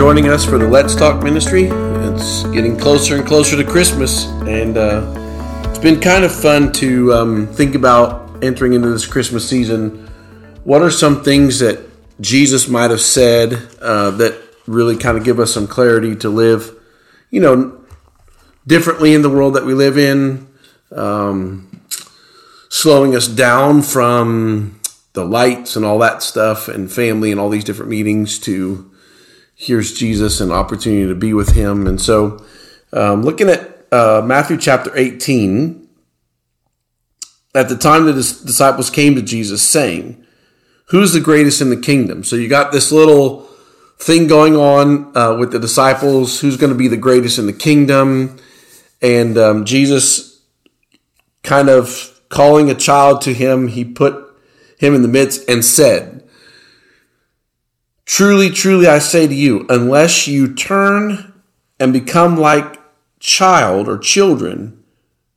joining us for the Let's Talk ministry. It's getting closer and closer to Christmas, and uh, it's been kind of fun to um, think about entering into this Christmas season. What are some things that Jesus might have said uh, that really kind of give us some clarity to live, you know, differently in the world that we live in, um, slowing us down from the lights and all that stuff, and family and all these different meetings to here's Jesus and opportunity to be with him. And so, um, looking at uh, Matthew chapter 18, at the time the disciples came to Jesus saying, Who's the greatest in the kingdom? So you got this little thing going on uh, with the disciples who's going to be the greatest in the kingdom. And um, Jesus kind of calling a child to him, he put him in the midst and said, Truly, truly, I say to you, unless you turn and become like child or children,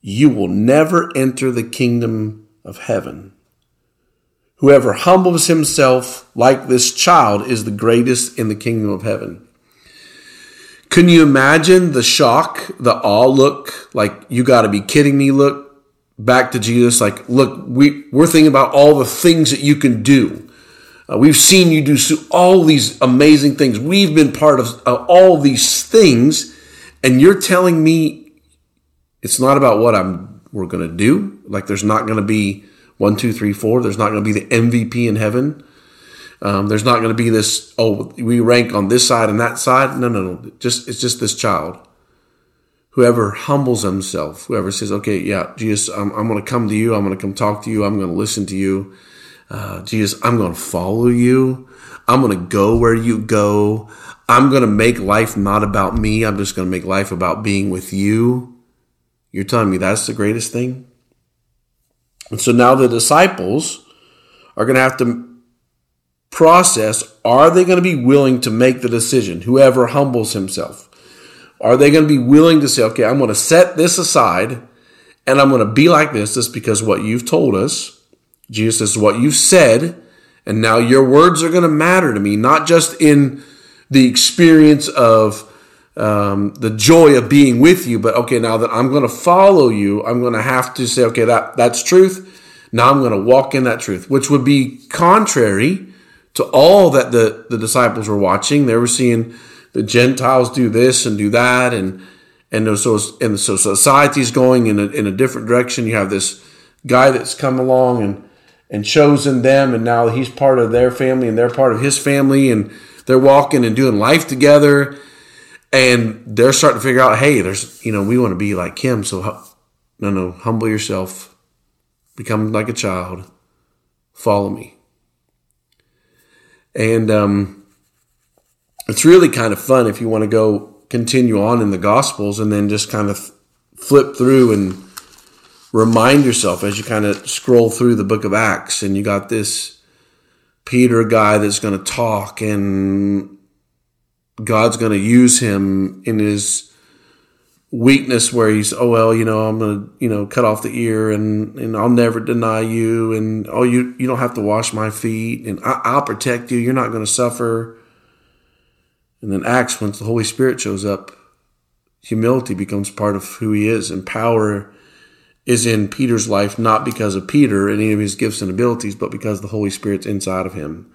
you will never enter the kingdom of heaven. Whoever humbles himself like this child is the greatest in the kingdom of heaven. Can you imagine the shock, the awe look, like you got to be kidding me look back to Jesus? Like, look, we, we're thinking about all the things that you can do. Uh, we've seen you do so, all these amazing things. We've been part of uh, all these things, and you're telling me it's not about what I'm we're going to do. Like there's not going to be one, two, three, four. There's not going to be the MVP in heaven. Um, there's not going to be this. Oh, we rank on this side and that side. No, no, no. Just it's just this child. Whoever humbles himself, whoever says, "Okay, yeah, Jesus, I'm, I'm going to come to you. I'm going to come talk to you. I'm going to listen to you." Uh, Jesus, I'm going to follow you. I'm going to go where you go. I'm going to make life not about me. I'm just going to make life about being with you. You're telling me that's the greatest thing? And so now the disciples are going to have to process are they going to be willing to make the decision? Whoever humbles himself. Are they going to be willing to say, okay, I'm going to set this aside and I'm going to be like this just because what you've told us Jesus says, What you've said, and now your words are going to matter to me, not just in the experience of um, the joy of being with you, but okay, now that I'm going to follow you, I'm going to have to say, okay, that, that's truth. Now I'm going to walk in that truth, which would be contrary to all that the, the disciples were watching. They were seeing the Gentiles do this and do that, and and so and so society's going in a, in a different direction. You have this guy that's come along and and chosen them, and now he's part of their family and they're part of his family, and they're walking and doing life together. And they're starting to figure out, hey, there's, you know, we want to be like him. So, no, no, humble yourself, become like a child, follow me. And um, it's really kind of fun if you want to go continue on in the Gospels and then just kind of flip through and remind yourself as you kind of scroll through the book of Acts and you got this Peter guy that's going to talk and God's going to use him in his weakness where he's, oh, well, you know, I'm going to, you know, cut off the ear and, and I'll never deny you. And, oh, you, you don't have to wash my feet and I, I'll protect you. You're not going to suffer. And then Acts, once the Holy Spirit shows up, humility becomes part of who he is and power is in Peter's life not because of Peter and any of his gifts and abilities, but because the Holy Spirit's inside of him.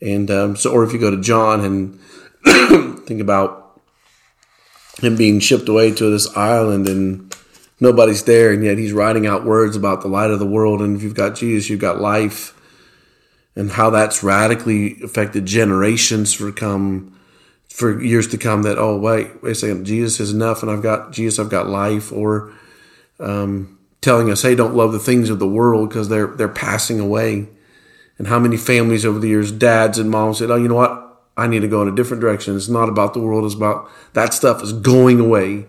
And um, so, or if you go to John and think about him being shipped away to this island and nobody's there, and yet he's writing out words about the light of the world. And if you've got Jesus, you've got life, and how that's radically affected generations for come for years to come. That oh wait, wait a second, Jesus is enough, and I've got Jesus, I've got life, or um, telling us, "Hey, don't love the things of the world because they're they're passing away." And how many families over the years, dads and moms said, "Oh, you know what? I need to go in a different direction. It's not about the world. It's about that stuff is going away."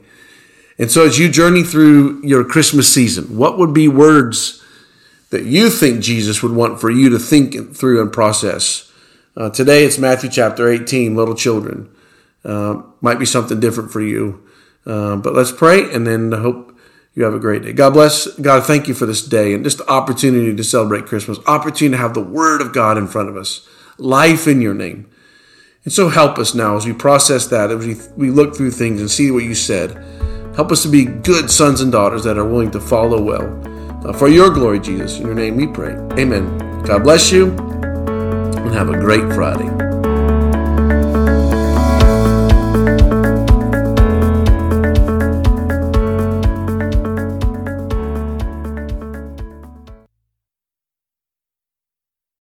And so, as you journey through your Christmas season, what would be words that you think Jesus would want for you to think through and process? Uh, today, it's Matthew chapter 18, little children. Uh, might be something different for you. Uh, but let's pray and then hope you have a great day. God bless. God, thank you for this day and just the opportunity to celebrate Christmas, opportunity to have the Word of God in front of us, life in your name. And so help us now as we process that, as we, we look through things and see what you said. Help us to be good sons and daughters that are willing to follow well. Uh, for your glory, Jesus. In your name we pray. Amen. God bless you and have a great Friday.